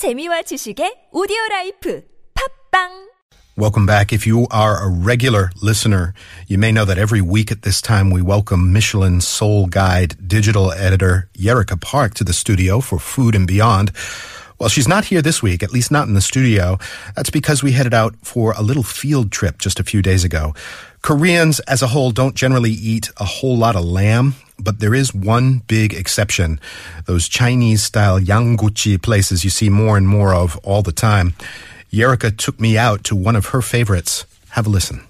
재미와 지식의 오디오 라이프 팝빵 Welcome back. If you are a regular listener, you may know that every week at this time we welcome Michelin Seoul Guide digital editor Yerika Park to the studio for Food and Beyond. Well, she's not here this week, at least not in the studio. That's because we headed out for a little field trip just a few days ago. Koreans as a whole don't generally eat a whole lot of lamb, but there is one big exception. Those Chinese style yangguchi places you see more and more of all the time. Yerika took me out to one of her favorites. Have a listen.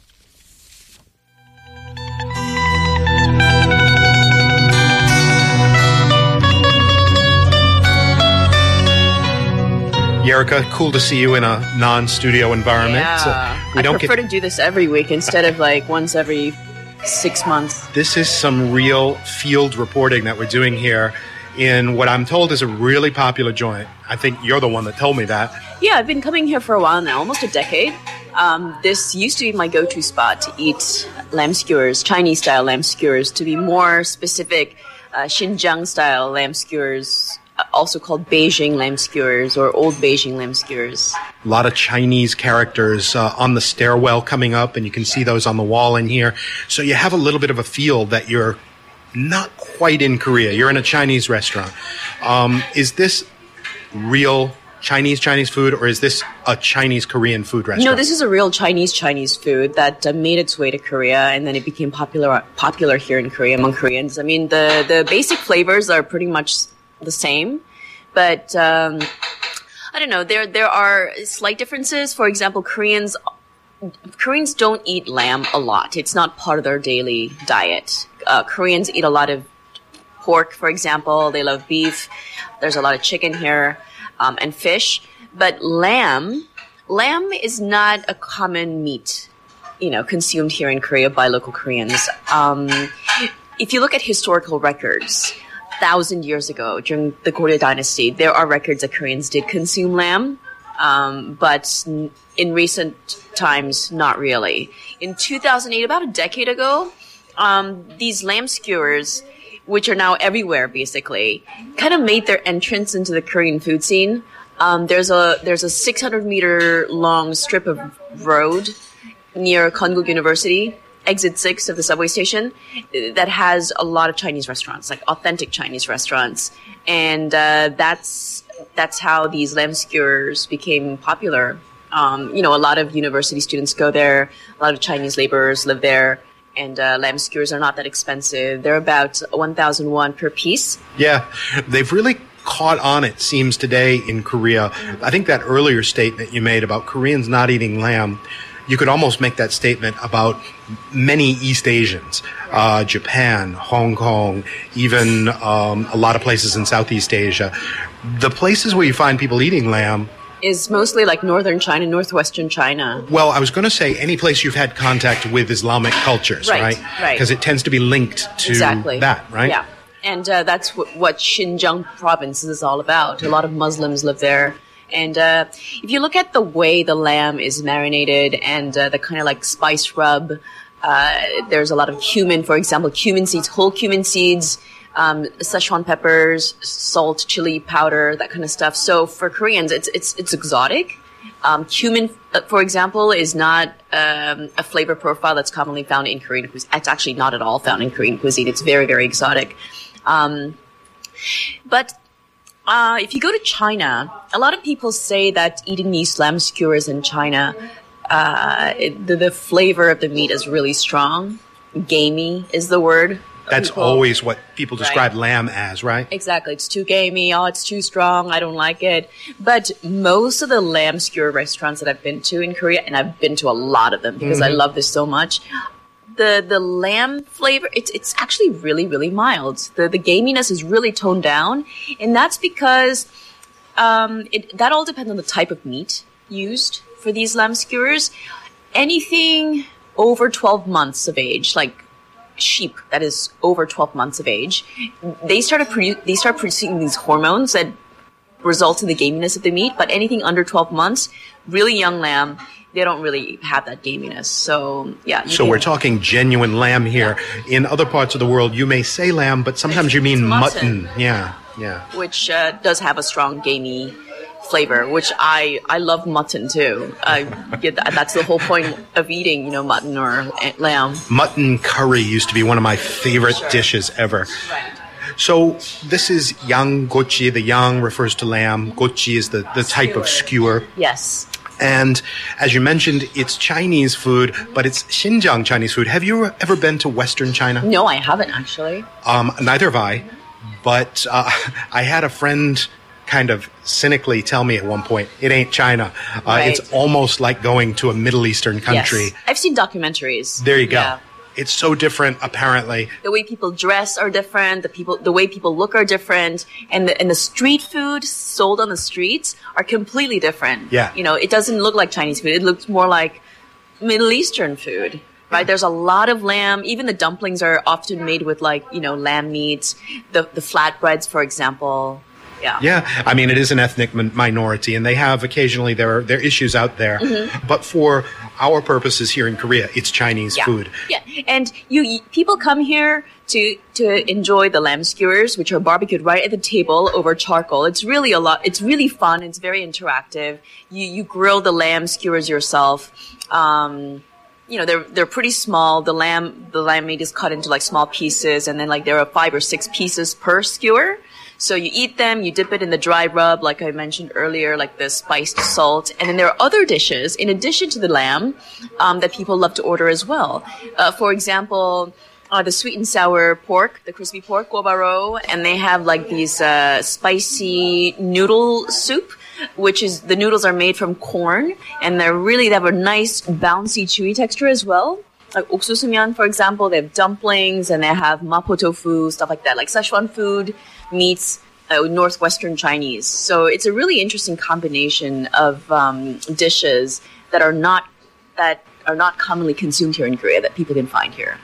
Yerika, cool to see you in a non-studio environment. Yeah. We I don't prefer get to do this every week instead of like once every six months. this is some real field reporting that we're doing here in what I'm told is a really popular joint. I think you're the one that told me that. Yeah, I've been coming here for a while now, almost a decade. Um, this used to be my go-to spot to eat lamb skewers, Chinese-style lamb skewers. To be more specific, uh, Xinjiang-style lamb skewers, also called Beijing lamb skewers or Old Beijing lamb skewers. A lot of Chinese characters uh, on the stairwell coming up, and you can see those on the wall in here. So you have a little bit of a feel that you're not quite in Korea. You're in a Chinese restaurant. Um, is this real Chinese Chinese food, or is this a Chinese Korean food restaurant? No, this is a real Chinese Chinese food that uh, made its way to Korea, and then it became popular popular here in Korea among Koreans. I mean, the the basic flavors are pretty much the same, but um, I don't know. There there are slight differences. For example, Koreans Koreans don't eat lamb a lot. It's not part of their daily diet. Uh, Koreans eat a lot of pork, for example. They love beef. There's a lot of chicken here um, and fish. But lamb, lamb is not a common meat, you know, consumed here in Korea by local Koreans. Um, if you look at historical records, thousand years ago during the Goryeo Dynasty, there are records that Koreans did consume lamb, um, but in recent times, not really. In 2008, about a decade ago, um, these lamb skewers, which are now everywhere basically, kind of made their entrance into the Korean food scene. Um, there's a there's a 600 meter long strip of road near Konkuk University, exit six of the subway station, that has a lot of Chinese restaurants, like authentic Chinese restaurants, and uh, that's that's how these lamb skewers became popular. Um, you know, a lot of university students go there. A lot of Chinese laborers live there. And uh, lamb skewers are not that expensive. They're about 1,000 won per piece. Yeah, they've really caught on, it seems, today in Korea. I think that earlier statement you made about Koreans not eating lamb, you could almost make that statement about many East Asians, uh, Japan, Hong Kong, even um, a lot of places in Southeast Asia. The places where you find people eating lamb, Is mostly like northern China, northwestern China. well, I was going to say any place you've had contact with Islamic cultures, Right, right? right. Because it tends to be linked to exactly that, right? Yeah, and uh, that's what, what Xinjiang province is all about. A lot of Muslims live there, and uh, if you look at the way the lamb is marinated and uh, the kind of like spice rub, uh, there's a lot of cumin, for example, cumin seeds, whole cumin seeds. Um, Szechuan peppers, salt, chili powder, that kind of stuff. So for Koreans, it's it's it's exotic. Um, cumin, uh, for example, is not um, a flavor profile that's commonly found in Korean cuisine. It's actually not at all found in Korean cuisine. It's very, very exotic. Um, but uh, if you go to China, a lot of people say that eating these lamb skewers in China, uh, it, the, the flavor of the meat is really strong. Gamey is the word. That's People- always what people describe Right. lamb as, right? Exactly. It's too gamey. Oh, it's too strong. I don't like it. But most of the lamb skewer restaurants that I've been to in Korea, and I've been to a lot of them because I love this so much. The the lamb flavor, it's it's actually really really mild. The the gaminess is really toned down, and that's because um, it, that all depends on the type of meat used for these lamb skewers. Anything over 12 months of age, like sheep that is over 12 months of age, they started produ- they start producing these hormones that result in the gaminess of the meat. But anything under 12 months, really young lamb, they don't really have that gaminess. So yeah. So we're talking genuine lamb here. In other parts of the world, you may say lamb, but sometimes you mean mutton. mutton. Yeah, yeah. which uh, does have a strong gamey flavor, which I I love mutton too. I get that, that's the whole point of eating, you know, mutton or eh, lamb. Mutton curry used to be one of my favorite dishes ever. Right. So this is yang gochi. The yang refers to lamb. Gochi is the, the type of skewer. Yes. And as you mentioned, it's Chinese food, but it's Xinjiang Chinese food. Have you ever been to Western China? No, I haven't actually. Um, neither have I. But uh, I had a friend kind of cynically tell me at one point, it ain't China. Uh, Right. It's almost like going to a Middle Eastern country. Yes. I've seen documentaries. There you go. Yeah. It's so different, apparently. the way people dress are different. The people, the way people look are different, and the and the street food sold on the streets are completely different. Yeah. you know, it doesn't look like Chinese food. It looks more like Middle Eastern food. Right, there's a lot of lamb. Even the dumplings are often made with like you know lamb meat. The the flatbreads, for example. Yeah. Yeah, I mean, it is an ethnic minority, and they have occasionally there are, there are issues out there. Mm-hmm. But for our purposes here in Korea, it's Chinese Yeah. food. Yeah, and you, you people come here to to enjoy the lamb skewers, which are barbecued right at the table over charcoal. It's really a lot. It's really fun. It's very interactive. You you grill the lamb skewers yourself. Um, you know they're they're pretty small. The lamb the lamb meat is cut into like small pieces, and then like there are five or six pieces per skewer. So you eat them, you dip it in the dry rub, like I mentioned earlier, like the spiced salt, and then there are other dishes in addition to the lamb um, that people love to order as well. Uh, for example. Uh, the sweet and sour pork, the crispy pork, gobaro, and they have like these uh, spicy noodle soup, which is the noodles are made from corn, and they're really they have a nice bouncy, chewy texture as well. Like oksusumyan, for example, they have dumplings and they have mapo tofu, stuff like that, like Szechuan food meets uh, northwestern Chinese. So it's a really interesting combination of um, dishes that are not that are not commonly consumed here in Korea that people can find here.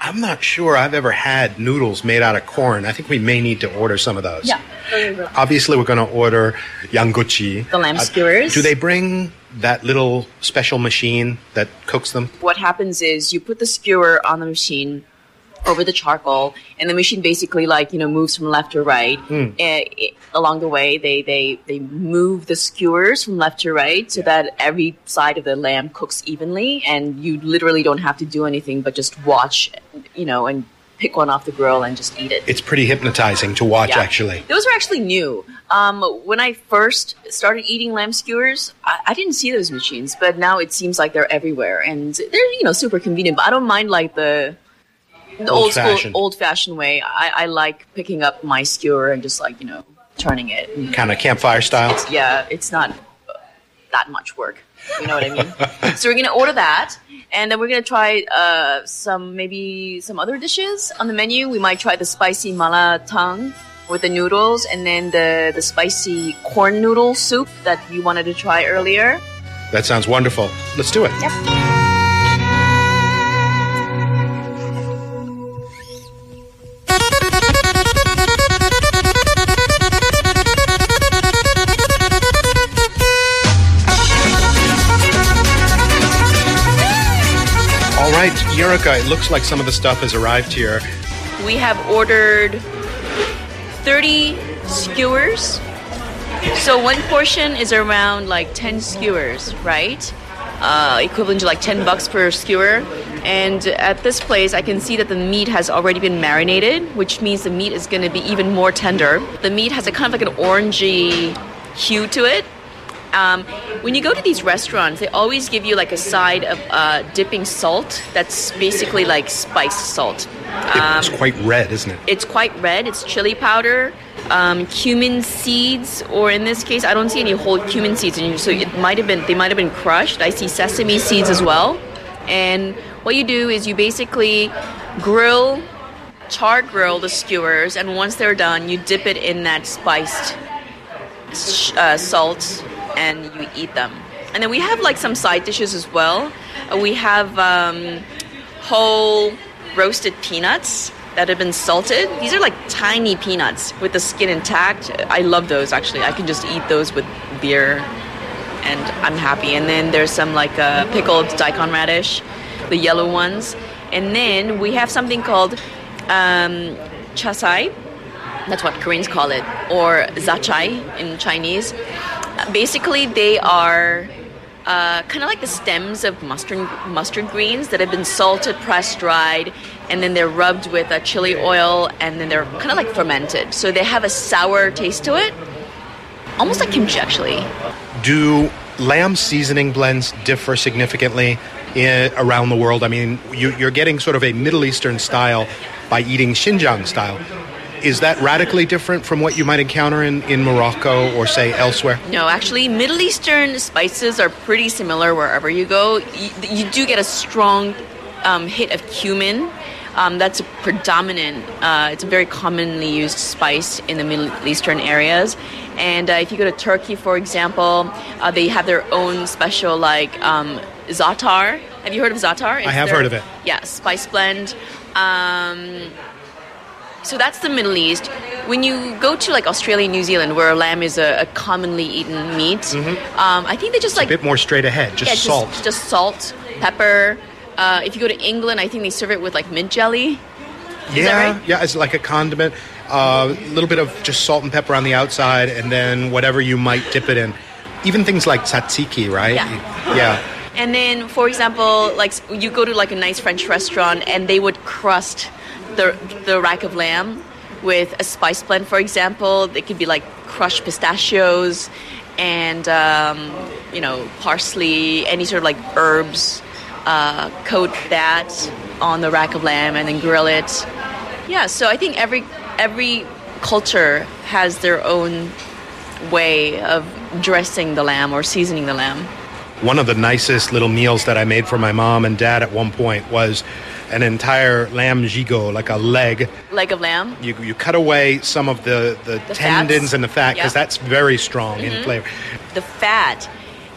I'm not sure I've ever had noodles made out of corn. I think we may need to order some of those. Yeah. Obviously, we're going to order yangochi. The lamb Uh, skewers. do they bring that little special machine that cooks them? what happens is you put the skewer on the machine over the charcoal and the machine basically like you know moves from left to right Eh, eh, along the way they they they move the skewers from left to right so that every side of the lamb cooks evenly and you literally don't have to do anything but just watch you know and pick one off the grill and just eat it It's pretty hypnotizing to watch, yeah. actually. Those are actually new. Um, when I first started eating lamb skewers, I, I didn't see those machines, but now it seems like they're everywhere and they're you know super convenient. But I don't mind like the the old school, Old-fashioned. old fashioned way. I, I like picking up my skewer and just like you know turning it. Kind of campfire style. yeah, it's not that much work. You know what I mean? so we're gonna order that, and then we're gonna try uh, some maybe some other dishes on the menu. We might try the spicy mala tang with the noodles, and then the the spicy corn noodle soup that you wanted to try earlier. That sounds wonderful. Let's do it. Yep. Right, it looks like some of the stuff has arrived here. We have ordered thirty skewers. So one portion is around like ten skewers, right? Uh, equivalent to like ten bucks per skewer. And at this place, I can see that the meat has already been marinated, which means the meat is going to be even more tender. The meat has a kind of like an orangey hue to it. Um, when you go to these restaurants, they always give you like a side of uh, dipping salt that's basically like spiced salt. it's quite red, isn't it? It's quite red. It's chili powder, um, cumin seeds, or in this case, I don't see any whole cumin seeds in here. So it might have been they might have been crushed. I see sesame seeds as well. And what you do is you basically grill, char grill the skewers, and once they're done, you dip it in that spiced uh, salt, and you eat them. And then we have like some side dishes as well. Uh, we have um, whole roasted peanuts that have been salted. These are like tiny peanuts with the skin intact. I love those actually. I can just eat those with beer and I'm happy. And then there's some like uh, pickled daikon radish, the yellow ones. And then we have something called um, chasai. That's what Koreans call it, or zachai in Chinese. Basically, they are uh, kind of like the stems of mustard mustard greens that have been salted, pressed, dried, and then they're rubbed with a chili oil, and then they're kind of like fermented. So they have a sour taste to it, almost like kimchi, actually. Do lamb seasoning blends differ significantly in, around the world? I mean, you, you're getting sort of a Middle Eastern style by eating Xinjiang style. Is that radically different from what you might encounter in, in Morocco or, say, elsewhere? No, actually, Middle Eastern spices are pretty similar wherever you go. You, you do get a strong um, hit of cumin. Um, that's a predominant, uh, it's a very commonly used spice in the Middle Eastern areas. And uh, if you go to Turkey, for example, uh, they have their own special, like um, za'atar. Have you heard of za'atar? It's I have their- heard of it. Yeah, spice blend. Um, so that's the Middle East. When you go to like Australia, New Zealand, where lamb is a, a commonly eaten meat, um, I think they just like Mm-hmm. A bit more straight ahead, just yeah, salt. just, just salt, pepper. Uh, if you go to England, I think they serve it with like mint jelly. yeah, that right? yeah, it's like a condiment. A little bit of just salt and pepper on the outside, and then whatever you might dip it in. Even things like tzatziki, right? Yeah. Yeah. And then, for example, like you go to like a nice French restaurant, and they would crust the the rack of lamb with a spice blend. For example, it could be like crushed pistachios and um, you know parsley, any sort of like herbs. Uh, coat that on the rack of lamb and then grill it. Yeah, so I think every every culture has their own way of dressing the lamb or seasoning the lamb. One of the nicest little meals that I made for my mom and dad at one point was an entire lamb gigot, like a leg. Leg of lamb. You, you cut away some of the, the, The tendons fats? and the fat because that's very strong Mm-hmm. in flavor. The fat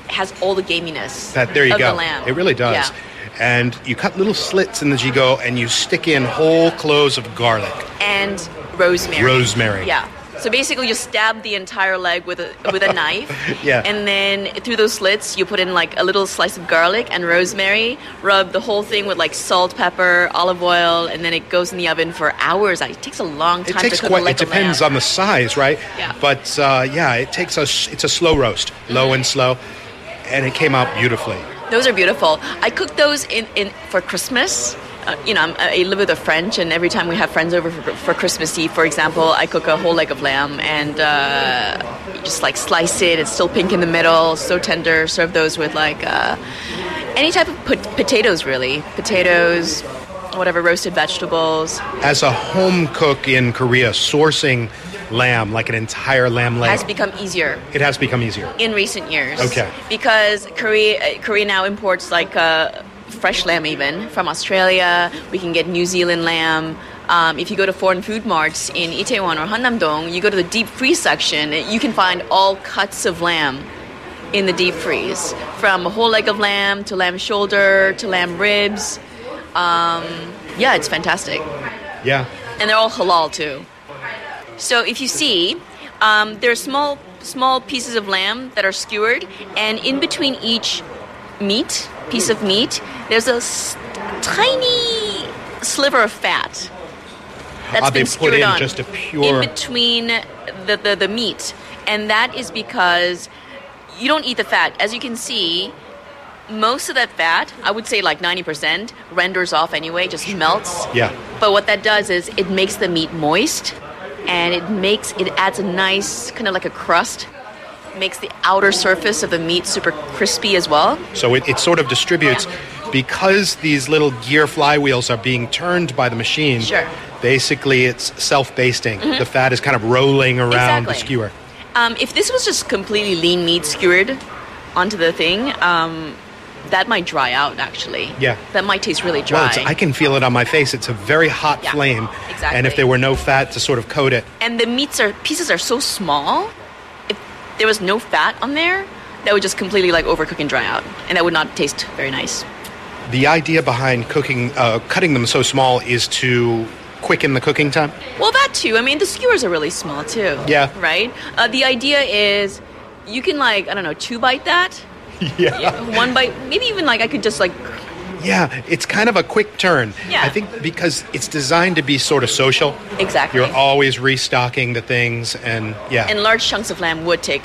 has all the gaminess. That there you of go. The lamb. It really does. Yeah. And you cut little slits in the gigot and you stick in whole cloves of garlic. And rosemary. Rosemary. Yeah. So basically, you stab the entire leg with a with a knife. Yeah. And then through those slits, you put in like a little slice of garlic and rosemary. Rub the whole thing with like salt, pepper, olive oil, and then it goes in the oven for hours. It takes a long time It takes to cook quite. leg It depends on the size, right? Yeah. But uh, yeah, it takes a. s- It's a slow roast, low and slow, and it came out beautifully. Those are beautiful. I cook those in, in for Christmas. Uh, you know, I'm, I live with a French, and every time we have friends over for, for Christmas Eve, for example, I cook a whole leg of lamb and uh, just like slice it. It's still pink in the middle, so tender. Serve those with like uh, any type of pot- potatoes, really. Potatoes, whatever roasted vegetables. As a home cook in Korea, sourcing lamb, like an entire lamb leg, Has become easier it has become easier. in recent years. Okay. Because Korea, uh, Korea now imports like uh, fresh lamb even from Australia. We can get New Zealand lamb. Um, if you go to foreign food marts in Itaewon or Hannam-dong, you go to the deep freeze section. You can find all cuts of lamb in the deep freeze, from a whole leg of lamb to lamb shoulder to lamb ribs. Um, yeah, it's fantastic Yeah. and they're all halal too. So if you see, um, there are small small pieces of lamb that are skewered, and in between each meat piece of meat, there's a s- tiny sliver of fat that's they been put in on just a pure- in between the, the the meat, and that is because you don't eat the fat. As you can see, most of that fat, I would say like 90%, renders off anyway, just melts. Yeah. But what that does is it makes the meat moist and it makes it adds a nice kind of like a crust. Makes the outer surface of the meat super crispy as well. So it, it sort of distributes because these little gear flywheels are being turned by the machine. Sure. Mm-hmm. Basically, it's self-basting. The fat is kind of rolling around the skewer. Um, if this was just completely lean meat skewered onto the thing, um, that might dry out actually. Yeah. That might taste really dry. Well, I can feel it on my face. It's a very hot Yeah, flame. exactly. And if there were no fat to sort of coat it, and the meats are pieces are so small. There was no fat on there, that would just completely like overcook and dry out, and that would not taste very nice. the idea behind cooking, uh, cutting them so small is to quicken the cooking time. Well, that too. I mean, the skewers are really small too. Yeah. Right. Uh, the idea is, you can like I don't know, two bite that. Yeah. One bite, maybe even like I could just like Yeah, it's kind of a quick turn. Yeah. I think because it's designed to be sort of social. exactly. You're always restocking the things, and yeah. and large chunks of lamb would take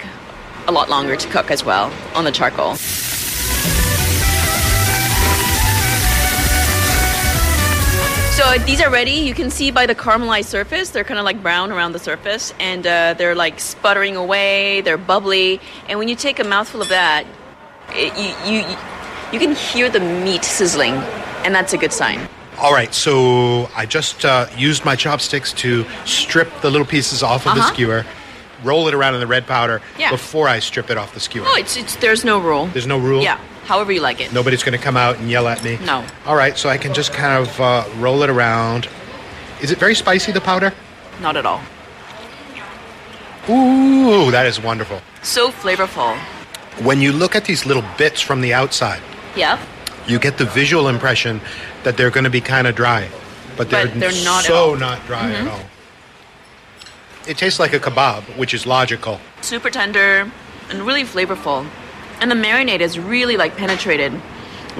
a lot longer to cook as well on the charcoal. So these are ready. You can see by the caramelized surface, they're kind of like brown around the surface, and uh, they're like sputtering away. They're bubbly, and when you take a mouthful of that, it, you, you you can hear the meat sizzling, and that's a good sign. All right, so I just uh, used my chopsticks to strip the little pieces off of the Uh-huh. skewer, roll it around in the red powder Yeah. before I strip it off the skewer. Oh, it's it's there's no rule. There's no rule? Yeah, however you like it. Nobody's going to come out and yell at me? No. All right, so I can just kind of uh, roll it around. Is it very spicy, the powder? Not at all. Ooh, that is wonderful. So flavorful. When you look at these little bits from the outside, Yeah. you get the visual impression that they're going to be kind of dry, but they're, But they're not so. Mm-hmm. not dry at all. It tastes like a kebab, which is logical. super tender and really flavorful. And the marinade is really like penetrated the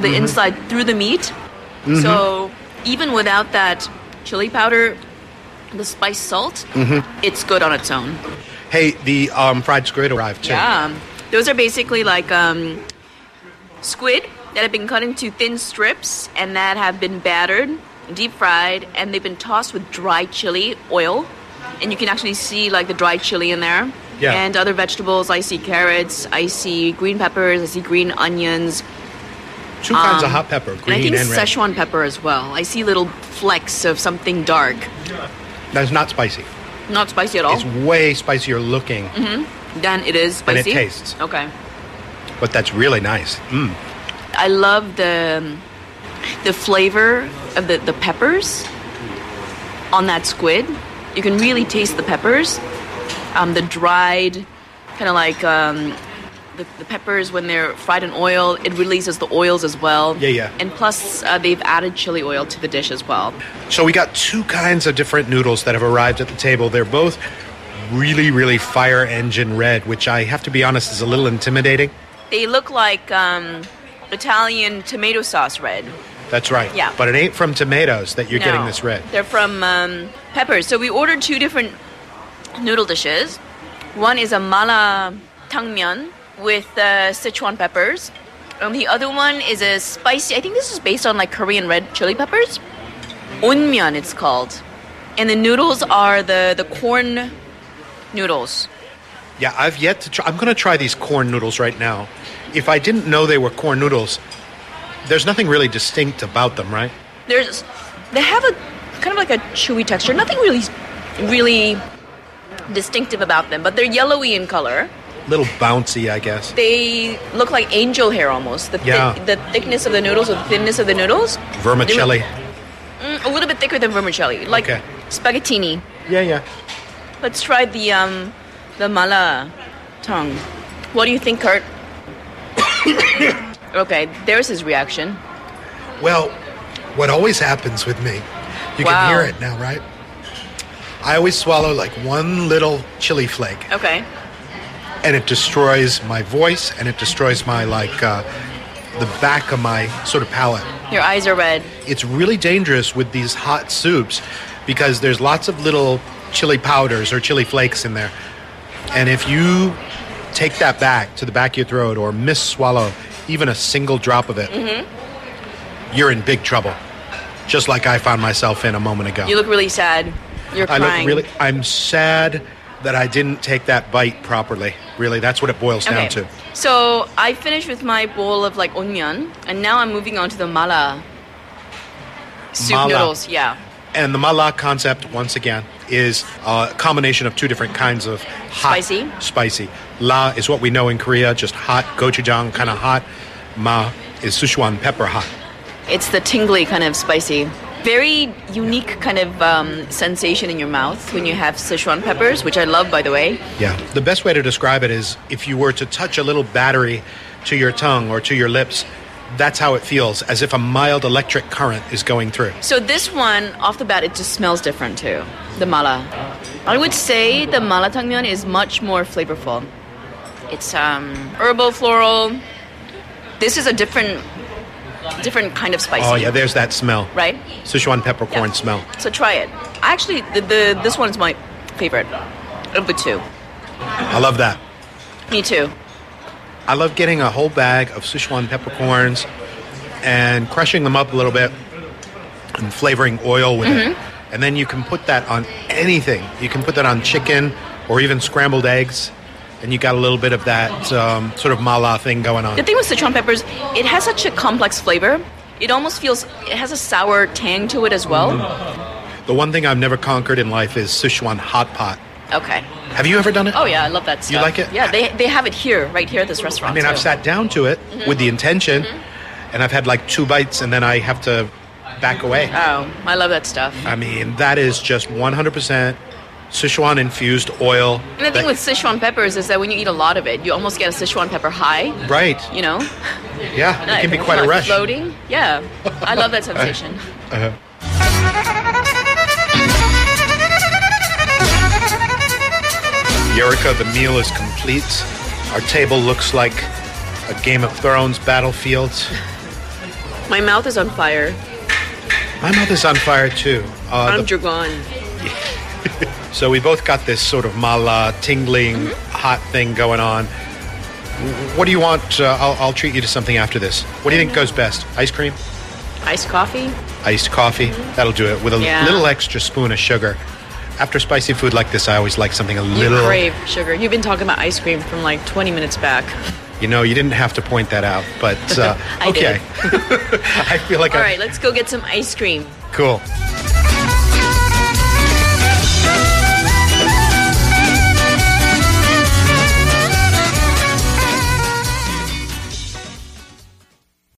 Mm-hmm. inside through the meat. So even without that chili powder, the spice salt, Mm-hmm. it's good on its own. Hey, the um, fried squid arrived too. Yeah. Those are basically like um, squid that have been cut into thin strips and that have been battered, deep fried, and they've been tossed with dry chili oil. And you can actually see like the dried chili in there. Yeah. And other vegetables. I see carrots, I see green peppers, I see green onions, Two kinds of hot pepper, Um, and I think and, red. Szechuan pepper as well. I see little flecks of something dark. That's not spicy. Not spicy at all. It's way spicier looking, then it is spicy. And it tastes. Okay. but that's really nice. Mm. I love the the flavor of the, the peppers on that squid. You can really taste the peppers. Um, the dried, kind of like um, the, the peppers when they're fried in oil, it releases the oils as well. Yeah, yeah. And plus, uh, they've added chili oil to the dish as well. So we got two kinds of different noodles that have arrived at the table. They're both really, really fire engine red, which I have to be honest is a little intimidating. They look like um, Italian tomato sauce red. That's right. Yeah. But it ain't from tomatoes that you're getting this red. They're from um, peppers. So we ordered two different noodle dishes. One is a mala tangmyeon with uh, Sichuan peppers. And the other one is a spicy. I think this is based on like Korean red chili peppers. Unmyeon, it's called. And the noodles are the the corn noodles. Yeah, I've yet to try. I'm going to try these corn noodles right now. If I didn't know they were corn noodles, there's nothing really distinct about them, right? There's they have a kind of like a chewy texture. Nothing really really distinctive about them, but they're yellowy in color. Little bouncy, I guess. they look like angel hair almost. The, thi- Yeah. the thickness of the noodles or the thinness of the noodles. Vermicelli. Mm, a little bit thicker than vermicelli, like Okay. spaghettini. Yeah, yeah. Let's try the um, the mala tang. What do you think, Kurt? okay, there's his reaction. Well, what always happens with me, you Wow. can hear it now, right? I always swallow like one little chili flake, Okay. and it destroys my voice, and it destroys my like uh, the back of my sort of palate. Your eyes are red. It's really dangerous with these hot soups because there's lots of little chili powders or chili flakes in there, and if you take that back to the back of your throat or miss swallow even a single drop of it, mm-hmm. you're in big trouble. Just like I found myself in a moment ago. You look really sad. You're I crying. look really. I'm sad that I didn't take that bite properly. Really, that's what it boils down to. So I finished with my bowl of like onion, and now I'm moving on to the mala soup Mala. noodles. Yeah. And the mala concept, once again, is a combination of two different kinds of hot, Spicy. Spicy. La is what we know in Korea, just hot, gochujang, kind of hot. Ma is Sichuan pepper hot. It's the tingly kind of spicy. Very unique kind of um, sensation in your mouth when you have Sichuan peppers, which I love, by the way. Yeah. The best way to describe it is if you were to touch a little battery to your tongue or to your lips, that's how it feels, as if a mild electric current is going through. So this one, off the bat, it just smells different too. The mala. I would say the mala tangmyeon is much more flavorful. It's um, herbal, floral. This is a different, different kind of spicy. Oh, yeah, there's that smell. Right. Sichuan peppercorn Yeah. smell. So try it. Actually, the, the this one is my favorite of the two. I love that. Me too. I love getting a whole bag of Sichuan peppercorns and crushing them up a little bit and flavoring oil with it. And then you can put that on anything. You can put that on chicken or even scrambled eggs. And you got a little bit of that um, sort of mala thing going on. The thing with Sichuan peppers, it has such a complex flavor. It almost feels it has a sour tang to it as well. The one thing I've never conquered in life is Sichuan hot pot. Okay. Have you ever done it? Oh yeah, I love that stuff. You like it? Yeah, they they have it here, right here at this restaurant. I mean, I've sat down to it mm-hmm. with the intention, mm-hmm. and I've had like two bites, and then I have to back away. Oh, I love that stuff. I mean, that is just 100% Sichuan infused oil. And the thing with Sichuan peppers is that when you eat a lot of it, you almost get a Sichuan pepper high. Right. You know, Yeah, it can be quite a rush. Floating. Yeah, I love that sensation. Uh-huh. Yerika, the meal is complete. Our table looks like a Game of Thrones battlefield. My mouth is on fire. My mouth is on fire too. Uh, I'm the- dragon. so we both got this sort of mala, tingling, Mm-hmm. hot thing going on. What do you want? Uh, I'll, I'll treat you to something after this. What do you think goes best? Ice cream? Iced coffee. iced coffee. That'll do it with a Yeah. little extra spoon of sugar. After spicy food like this, I always like something a little. You crave sugar. You've been talking about ice cream from like 20 minutes back. You know, you didn't have to point that out, but uh, I okay. I feel like All I. right, let's go get some ice cream. Cool.